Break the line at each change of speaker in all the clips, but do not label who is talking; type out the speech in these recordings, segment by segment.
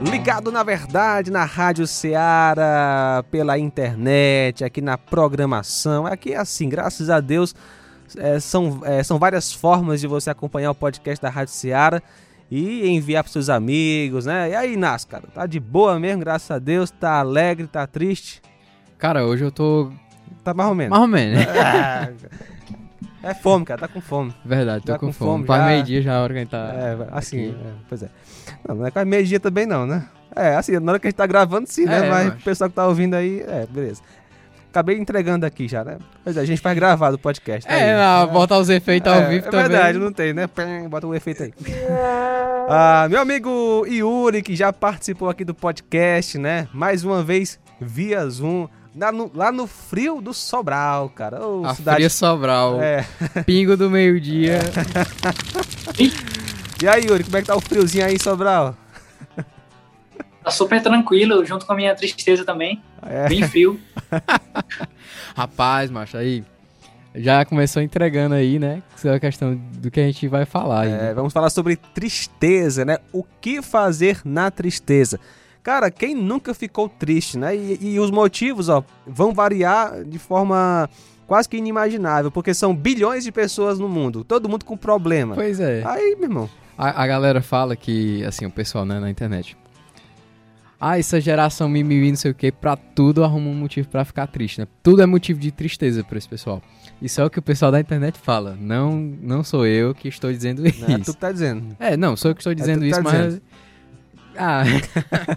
Ligado na verdade na Rádio Ceará, pela internet, aqui na programação. Aqui é assim, graças a Deus, é, são, é, são várias formas de você acompanhar o podcast da Rádio Ceará e enviar para seus amigos, né? E aí, Nas, cara, tá de boa mesmo, graças a Deus, tá alegre, tá triste?
Cara, hoje eu tô.
Tá mais ou menos.
Mais ou menos, né?
É fome, cara, tá com fome.
Verdade, tô
Tá
com,
com
fome.
fome já.
meio-dia já é a hora que a gente tá.
É, assim, é, pois é. Não, não é quase meio-dia também não, né? É, assim, na hora que a gente tá gravando sim, né?
É,
Mas
mas-
o pessoal que tá ouvindo aí, é, beleza. Acabei entregando aqui já, né? Pois é, a gente faz gravado o podcast. tá
É,
aí.
ah, botar os efeitos ao
É,
vivo
é
também.
verdade, não tem, né? Bota o efeito aí. Ah, meu amigo Yuri, que já participou aqui do podcast, né? Mais uma vez, via Zoom, lá no, lá no frio do Sobral, cara. Ô,
A
cidade...
Fria Sobral.
É.
Pingo do meio-dia.
E aí, Yuri, como é que tá o friozinho aí em Sobral?
Tá super tranquilo, junto com a minha tristeza também.
É.
Bem frio.
Rapaz, macho, aí. Já começou entregando aí, né? Isso é a questão do que a gente vai falar aí.
É,
né?
vamos falar sobre tristeza, né? O que fazer na tristeza? Cara, quem nunca ficou triste, né? E, e os motivos, ó, vão variar de forma quase que inimaginável, porque são bilhões de pessoas no mundo, todo mundo com problema.
Pois é.
Aí, meu irmão,
A, a galera fala que, assim, o pessoal, né, na internet. Ah, essa geração mimimi, não sei o que, pra tudo arruma um motivo pra ficar triste, né? Tudo é motivo de tristeza pra esse pessoal. Isso é o que o pessoal da internet fala. Não, não sou eu que estou dizendo
não é tu
isso.
que tá dizendo.
É, não, sou eu que estou dizendo
tu que
isso,
tá
mas.
dizendo.
Ah,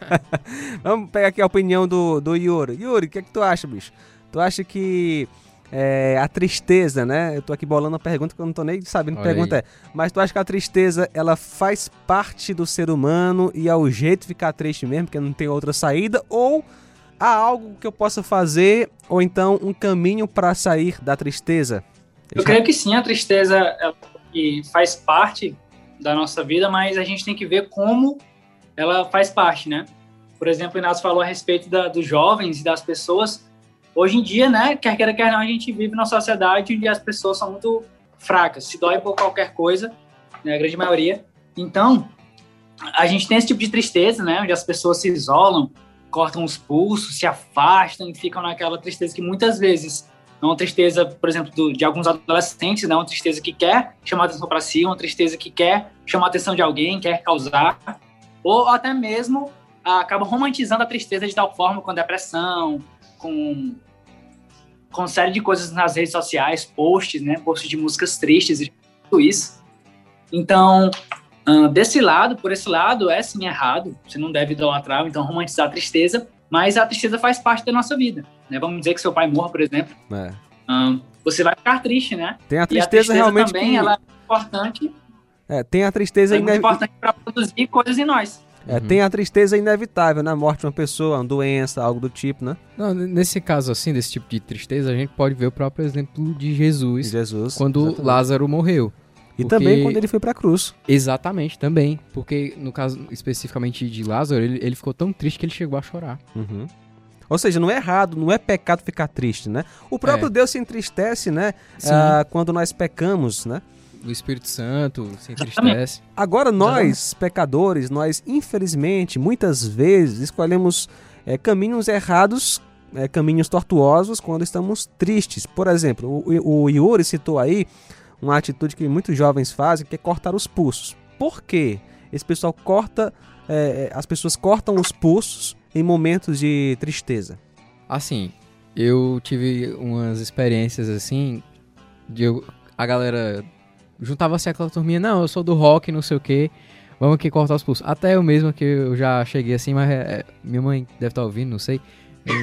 Vamos pegar aqui a opinião do, do Yuri. Yuri, o que é que tu acha, bicho? Tu acha que é, a tristeza, né? Eu tô aqui bolando uma pergunta que eu não tô nem sabendo que pergunta é. Mas tu acha que a tristeza, ela faz parte do ser humano e é o jeito de ficar triste mesmo, porque não tem outra saída? Ou há algo que eu possa fazer, ou então um caminho para sair da tristeza?
Eu creio que sim, a tristeza ela faz parte da nossa vida, mas a gente tem que ver como ela faz parte, né? Por exemplo, o Inácio falou a respeito da- dos jovens e das pessoas. Hoje em dia, né, quer queira, quer não, a gente vive numa sociedade onde as pessoas são muito fracas, se dói por qualquer coisa, né, a grande maioria. Então, a gente tem esse tipo de tristeza, né, onde as pessoas se isolam, cortam os pulsos, se afastam e ficam naquela tristeza que muitas vezes é uma tristeza, por exemplo, do- de alguns adolescentes, né? Uma tristeza que quer chamar atenção para si, uma tristeza que quer chamar atenção de alguém, quer causar, ou até mesmo ah, acaba romantizando a tristeza de tal forma com depressão, com com série de coisas nas redes sociais, posts, né? Posts de músicas tristes e tudo isso. Então, ah, desse lado, por esse lado, é sim errado. Você não deve idolatrar, então romantizar a tristeza, mas a tristeza faz parte da nossa vida, né? Vamos dizer que seu pai morra, por exemplo,
É.
ah, você vai ficar triste, né?
Tem a
E a
tristeza,
tristeza
realmente
também,
que...
ela é importante,
é, tem a tristeza
é importante para produzir coisas em nós.
é,
Uhum.
tem a tristeza inevitável, né? A morte de uma pessoa, uma doença, algo do tipo, né?
não, nesse caso, assim, desse tipo de tristeza, a gente pode ver o próprio exemplo de Jesus,
Jesus.
quando
exatamente.
Lázaro morreu.
E
porque-
também quando ele foi pra cruz.
Exatamente, também. Porque, no caso especificamente de Lázaro, ele, ele ficou tão triste que ele chegou a chorar.
Uhum. Ou seja, não é errado, não é pecado ficar triste, né? O próprio
É.
Deus se entristece, né? Ah, quando nós pecamos, né?
O Espírito Santo se entristece.
Agora nós, pecadores, nós infelizmente muitas vezes escolhemos eh, caminhos errados, eh, caminhos tortuosos quando estamos tristes. Por exemplo, o, o Yuri citou aí uma atitude que muitos jovens fazem, que é cortar os pulsos. Por quê? Esse pessoal corta, eh, as pessoas cortam os pulsos em momentos de tristeza.
Assim, eu tive umas experiências assim, de eu- a galera juntava-se aquela turminha, não, eu sou do rock, não sei o que, vamos aqui cortar os pulsos. Até eu mesmo que eu já cheguei assim, mas é, é, minha mãe deve estar ouvindo, não sei.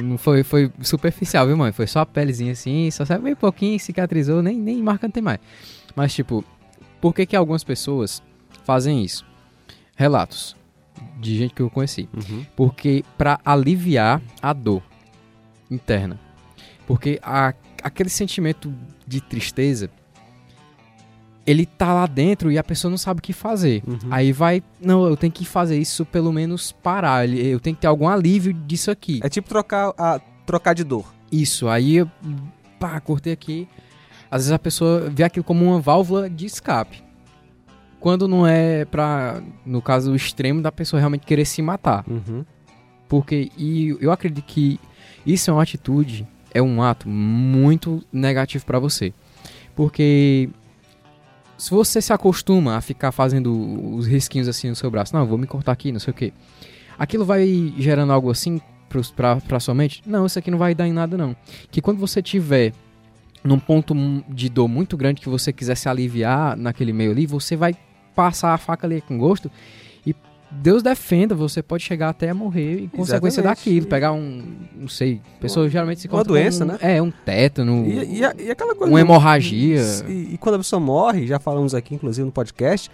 Não foi, foi superficial, viu, mãe? Foi só a pelezinha assim, só saiu bem pouquinho, cicatrizou, nem, nem marca não tem mais. Mas, tipo, por que que algumas pessoas fazem isso? Relatos de gente que eu conheci. Porque para aliviar a dor interna. Porque a- aquele sentimento de tristeza ele tá lá dentro e a pessoa não sabe o que fazer.
Uhum.
Aí vai, não, eu tenho que fazer isso pelo menos parar, eu tenho que ter algum alívio disso aqui.
É tipo trocar, a, trocar de dor.
Isso, aí eu, pá, cortei aqui. Às vezes a pessoa vê aquilo como uma válvula de escape. quando não é pra, no caso, o extremo da pessoa realmente querer se matar.
Uhum.
Porque, e eu acredito que isso é uma atitude, é um ato muito negativo pra você. Porque se você se acostuma a ficar fazendo os risquinhos assim no seu braço, não, vou me cortar aqui, não sei o que, aquilo vai gerando algo assim pros- pra, pra sua mente? Não, isso aqui não vai dar em nada não. Que quando você tiver num ponto de dor muito grande que você quiser se aliviar naquele meio ali, você vai passar a faca ali com gosto Deus defenda, você pode chegar até a morrer em consequência daquilo, pegar um, não sei, pessoas geralmente se
uma doença,
um-
né?
É, um tétano,
E, e a- e aquela coisa.
uma hemorragia.
E, e quando a pessoa morre, já falamos aqui, inclusive, no podcast,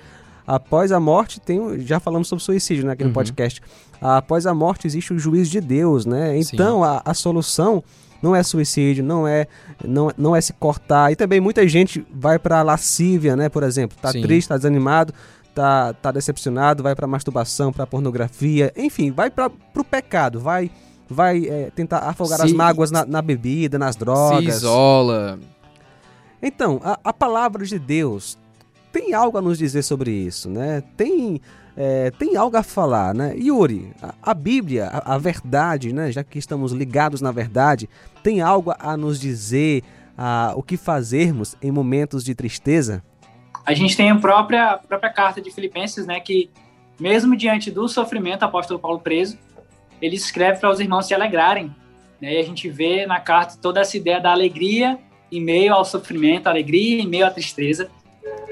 após a morte tem. Já falamos sobre suicídio né, aqui no
Uhum.
podcast. Após a morte existe o juízo de Deus, né? Então a, a solução não é suicídio, não é, não, não é se cortar. E também muita gente vai pra lascívia, né? Por exemplo, tá
Sim.
triste, tá desanimado. Tá, tá decepcionado, vai pra masturbação, pra pornografia, enfim, vai para pro pecado, vai vai é, tentar afogar as
Se-
mágoas na, na bebida, nas
se
drogas.
isola.
Então, a, a palavra de Deus tem algo a nos dizer sobre isso, né? Tem, é, tem algo a falar, né? Yuri, a, a Bíblia, a, a verdade, né? Já que estamos ligados na verdade, tem algo a nos dizer a, o que fazermos em momentos de tristeza?
A gente tem a própria, a própria carta de Filipenses, né, que mesmo diante do sofrimento, o apóstolo Paulo preso, ele escreve para os irmãos se alegrarem. Né? E a gente vê na carta toda essa ideia da alegria em meio ao sofrimento, alegria em meio à tristeza.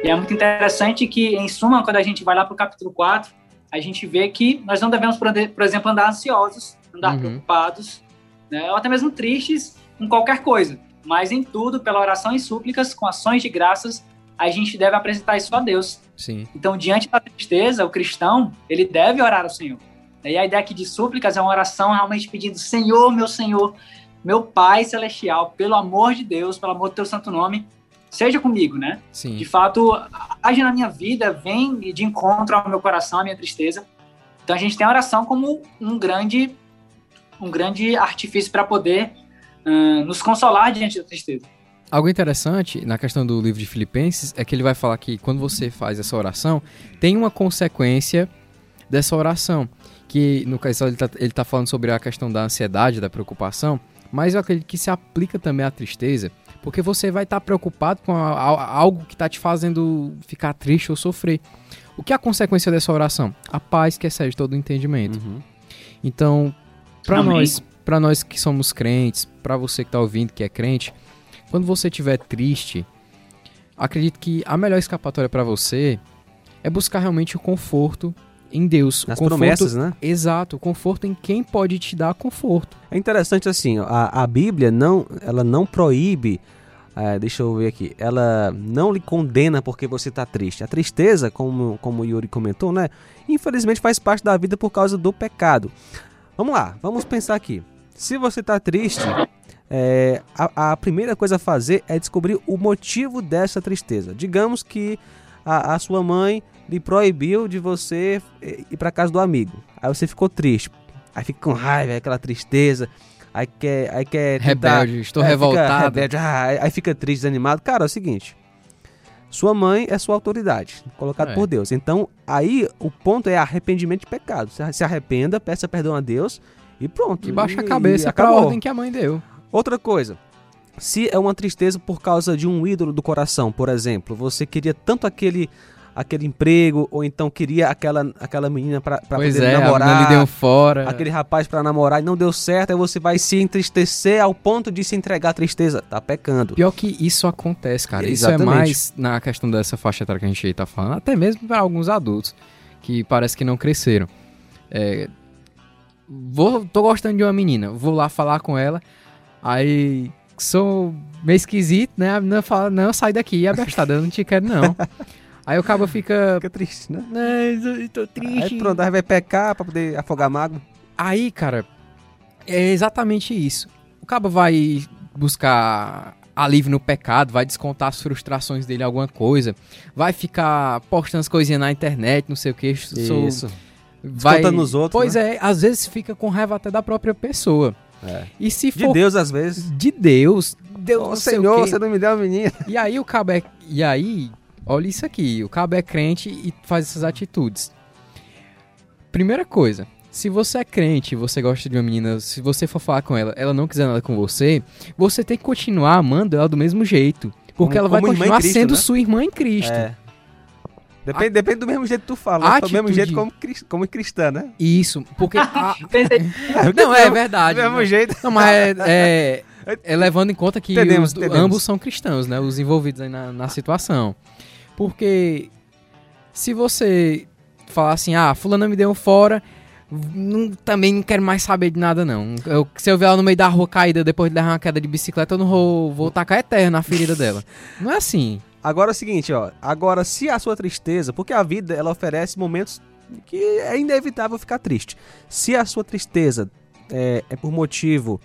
E é muito interessante que, em suma, quando a gente vai lá para o capítulo 4, a gente vê que nós não devemos, por exemplo, andar ansiosos, andar
Uhum.
preocupados, né? ou até mesmo tristes com qualquer coisa. Mas em tudo, pela oração e súplicas, com ações de graças, a gente deve apresentar isso a Deus.
Sim.
Então, diante da tristeza, o cristão, ele deve orar ao Senhor. E a ideia aqui de súplicas é uma oração realmente pedindo, Senhor, meu Senhor, meu Pai Celestial, pelo amor de Deus, pelo amor do teu santo nome, seja comigo, né?
Sim.
De fato, age na minha vida, vem de encontro ao meu coração, à minha tristeza. Então, a gente tem a oração como um grande, um grande artifício para poder ah, nos consolar diante da tristeza.
Algo interessante na questão do livro de Filipenses é que ele vai falar que quando você faz essa oração, tem uma consequência dessa oração. Que no caso ele tá, ele tá falando sobre a questão da ansiedade, da preocupação, mas eu acredito que se aplica também à tristeza, porque você vai estar preocupado com a- a- algo que está te fazendo ficar triste ou sofrer. O que é a consequência dessa oração? A paz que excede todo o entendimento. Então, para nós, para nós que somos crentes, para você que tá ouvindo que é crente, quando você estiver triste, acredito que a melhor escapatória para você é buscar realmente o conforto em Deus,
Nas
conforto,
promessas, né?
Exato, o conforto em quem pode te dar conforto.
É interessante assim, a, a Bíblia não, ela não proíbe, é, deixa eu ver aqui, ela não lhe condena porque você está triste. A tristeza, como, como o Yuri comentou, né? Infelizmente faz parte da vida por causa do pecado. Vamos lá, vamos pensar aqui. Se você está triste, é, a, a primeira coisa a fazer é descobrir o motivo dessa tristeza. Digamos que a, a sua mãe lhe proibiu de você eh, ir para casa do amigo. Aí você ficou triste. Aí fica com raiva, aquela tristeza. Aí quer, aí quer tentar-
Rebelde, estou
é, fica
revoltado.
rebelde, ah, aí- aí fica triste, desanimado. Cara, é o seguinte. Sua mãe é sua autoridade, colocado
É.
por Deus. Então, aí o ponto é arrependimento de pecado. Se arrependa, peça perdão a Deus e pronto.
E baixa a cabeça a ordem que a mãe deu.
Outra coisa, se é uma tristeza por causa de um ídolo do coração, por exemplo, você queria tanto aquele aquele emprego ou então queria aquela aquela menina para
Pois
poder
é,
namorar,
deu fora.
aquele rapaz para namorar e não deu certo, aí você vai se entristecer ao ponto de se entregar à tristeza, tá pecando.
Pior que isso acontece, cara. Isso é mais na questão dessa faixa etária que a gente tá falando, até mesmo para alguns adultos que parece que não cresceram. É, vou, tô gostando de uma menina, vou lá falar com ela, aí sou meio esquisito, né? A menina fala, não, sai daqui, abestada, eu não te quero não. Aí o cabo fica,
Fica triste, né?
"Ai, eu tô triste.
Aí pronto, aí vai pecar para poder afogar mágoa.
Aí, cara, é exatamente isso. O cabo vai buscar alívio no pecado, vai descontar as frustrações dele em alguma coisa, vai ficar postando as coisinhas na internet, não sei o que. Sou,
Isso.
Vai...
Nos outros,
Pois é, às vezes fica com raiva até da própria pessoa.
É.
E se
De
for
Deus às vezes.
de Deus, Deus
Ô
não
Senhor, você não me deu a menina.
E aí o cabo é... E aí olha isso aqui, o cabo é crente e faz essas atitudes. Primeira coisa, se você é crente, você gosta de uma menina, se você for falar com ela, ela não quiser nada com você, você tem que continuar amando ela do mesmo jeito. Porque
Como-
ela vai continuar
Cristo,
sendo
né?
sua irmã em Cristo.
É. Depende, depende do mesmo jeito que tu fala, né? do mesmo
Atitude.
jeito como, cris- como cristã, né?
Isso, porque. a- não, é
Do
verdade.
mesmo
né?
jeito.
Não, mas é, é- é levando em conta que
Entendemos,
os-
entendemos.
ambos são cristãos, né? Os envolvidos aí na, na situação. Porque se você falar assim, ah, fulano me deu um fora, não- também não quero mais saber de nada, não. Eu- se eu ver ela no meio da rua caída depois de levar uma queda de bicicleta, eu não vou, vou tacar eterno na ferida dela. Não é assim.
Agora é o seguinte, ó. Agora, se a sua tristeza, porque a vida ela oferece momentos que é inevitável ficar triste. Se a sua tristeza é, é por motivo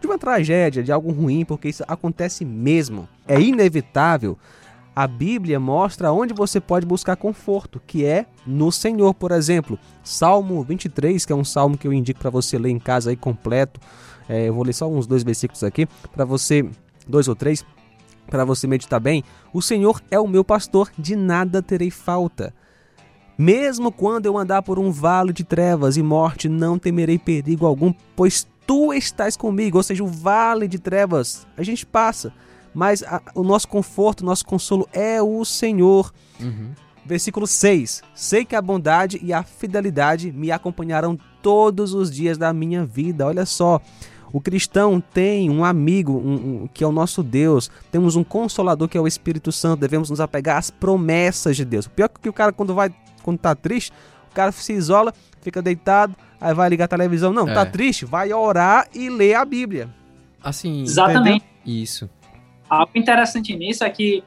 de uma tragédia, de algo ruim, porque isso acontece mesmo, é inevitável. A Bíblia mostra onde você pode buscar conforto, que é no Senhor, por exemplo. Salmo 23, que é um salmo que eu indico para você ler em casa aí completo. É, eu vou ler só uns dois versículos aqui para você, dois ou três, para você meditar bem. O Senhor é o meu pastor, de nada terei falta. Mesmo quando eu andar por um vale de trevas e morte, não temerei perigo algum, pois tu estás comigo. Ou seja, o vale de trevas a gente passa, mas a- o nosso conforto, o nosso consolo é o Senhor. Versículo 6: Sei que a bondade e a fidelidade me acompanharão todos os dias da minha vida. Olha só, o cristão tem um amigo um- um- que é o nosso Deus, temos um consolador que é o Espírito Santo, devemos nos apegar às promessas de Deus. O pior é que o cara, quando vai, quando tá triste, o cara se isola, fica deitado, aí vai ligar a televisão. Não,
É.
tá triste, vai orar e ler a Bíblia.
Assim,
exatamente.
isso.
Algo interessante nisso é que,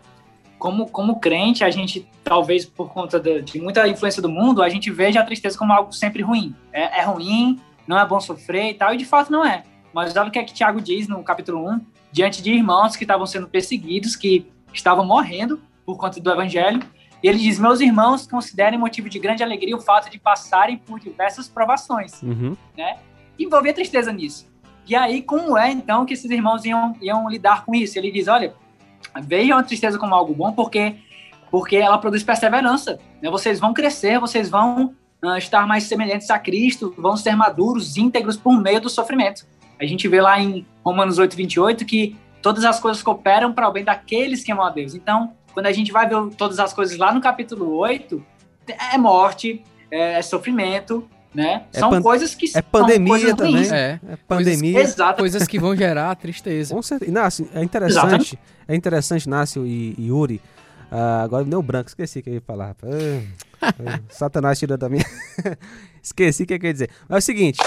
como, como crente, a gente, talvez por conta de, de muita influência do mundo, a gente veja a tristeza como algo sempre ruim. É, é ruim, não é bom sofrer e tal, e de fato não é. Mas olha o que é que Tiago diz no capítulo 1, diante de irmãos que estavam sendo perseguidos, que estavam morrendo por conta do evangelho. E ele diz: Meus irmãos, considerem motivo de grande alegria o fato de passarem por diversas provações
Uhum.
envolver tristeza nisso. E aí, como é então que esses irmãos iam, iam lidar com isso? Ele diz: olha, vejam a tristeza como algo bom, porque, porque ela produz perseverança. Né? Vocês vão crescer, vocês vão ah, estar mais semelhantes a Cristo, vão ser maduros, íntegros por meio do sofrimento. A gente vê lá em Romanos 8, 28 que todas as coisas cooperam para o bem daqueles que amam a Deus. Então, quando a gente vai ver todas as coisas lá no capítulo 8, é morte, é sofrimento, né?
É
São coisas que
é
são
pandemia
coisas
também.
É,
É pandemia.
Exato.
coisas que vão gerar tristeza.
Com certeza. Inácio, é interessante, é interessante, Inácio e, e Yuri. ah, agora deu branco, esqueci o que eu ia falar. Ah, ah, Satanás tirou da minha. esqueci o que eu ia dizer. Mas é o seguinte.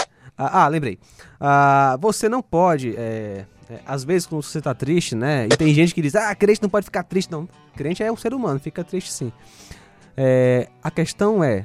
Ah, ah, lembrei. Ah, você não pode. é, é, às vezes, quando você tá triste, né? E tem gente que diz, ah, crente não pode ficar triste. Não. Crente é um ser humano, fica triste sim. É, a questão é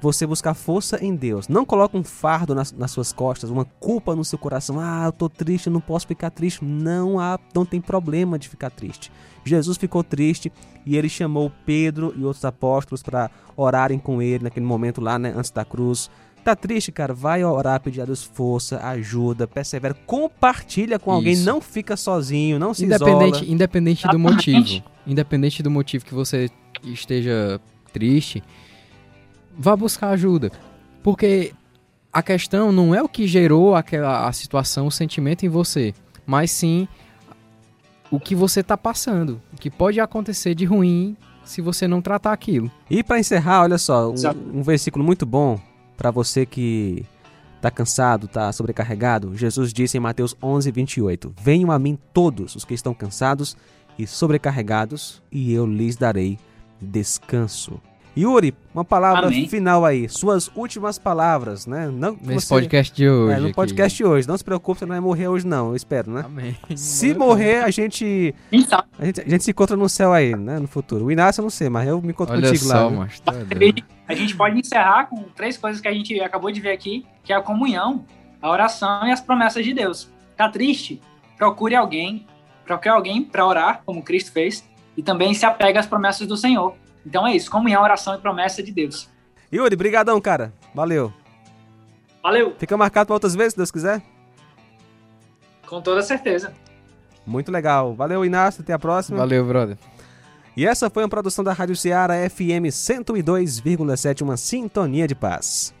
você buscar força em Deus. Não coloque um fardo nas, nas suas costas, uma culpa no seu coração. Ah, eu tô triste, eu não posso ficar triste. Não há, não tem problema de ficar triste. Jesus ficou triste e ele chamou Pedro e outros apóstolos para orarem com ele naquele momento lá, né, antes da cruz. Tá triste, cara? Vai orar, pedir a Deus força, ajuda, persevera, compartilha com alguém,
Isso.
não fica sozinho, não se
Independente,
isola.
independente do motivo. Independente do motivo que você esteja triste, vá buscar ajuda. Porque a questão não é o que gerou aquela a situação, o sentimento em você, mas sim o que você tá passando, o que pode acontecer de ruim se você não tratar aquilo.
E para encerrar, olha só, um, um versículo muito bom para você que tá cansado, tá sobrecarregado. Jesus disse em Mateus 11, 28: Venham a mim todos os que estão cansados e sobrecarregados, e eu lhes darei descanso. Yuri, uma palavra
Amém.
final aí, suas últimas palavras, né? Não
Nesse
você-
podcast de hoje.
É, no
aqui.
podcast de hoje. Não se preocupe, você não vai morrer hoje não, eu espero, né?
Amém.
Se morrer, a gente, a gente a gente se encontra no céu aí, né, no futuro. O Inácio eu não sei, mas eu me encontro
Olha
contigo
só,
lá. viu?
mas tá.
A gente pode encerrar com três coisas que a gente acabou de ver aqui, que é a comunhão, a oração e as promessas de Deus. Tá triste? Procure alguém, procure alguém para orar, como Cristo fez, e também se apega às promessas do Senhor. Então é isso, comunhão, oração e promessa de Deus.
Yuri, brigadão, cara. Valeu.
Valeu,
Fica marcado para outras vezes, se Deus quiser.
com toda certeza.
Muito legal. Valeu, Inácio. Até a próxima.
Valeu, brother.
E essa foi uma produção da Rádio Ceará FM 102,7, uma sintonia de paz.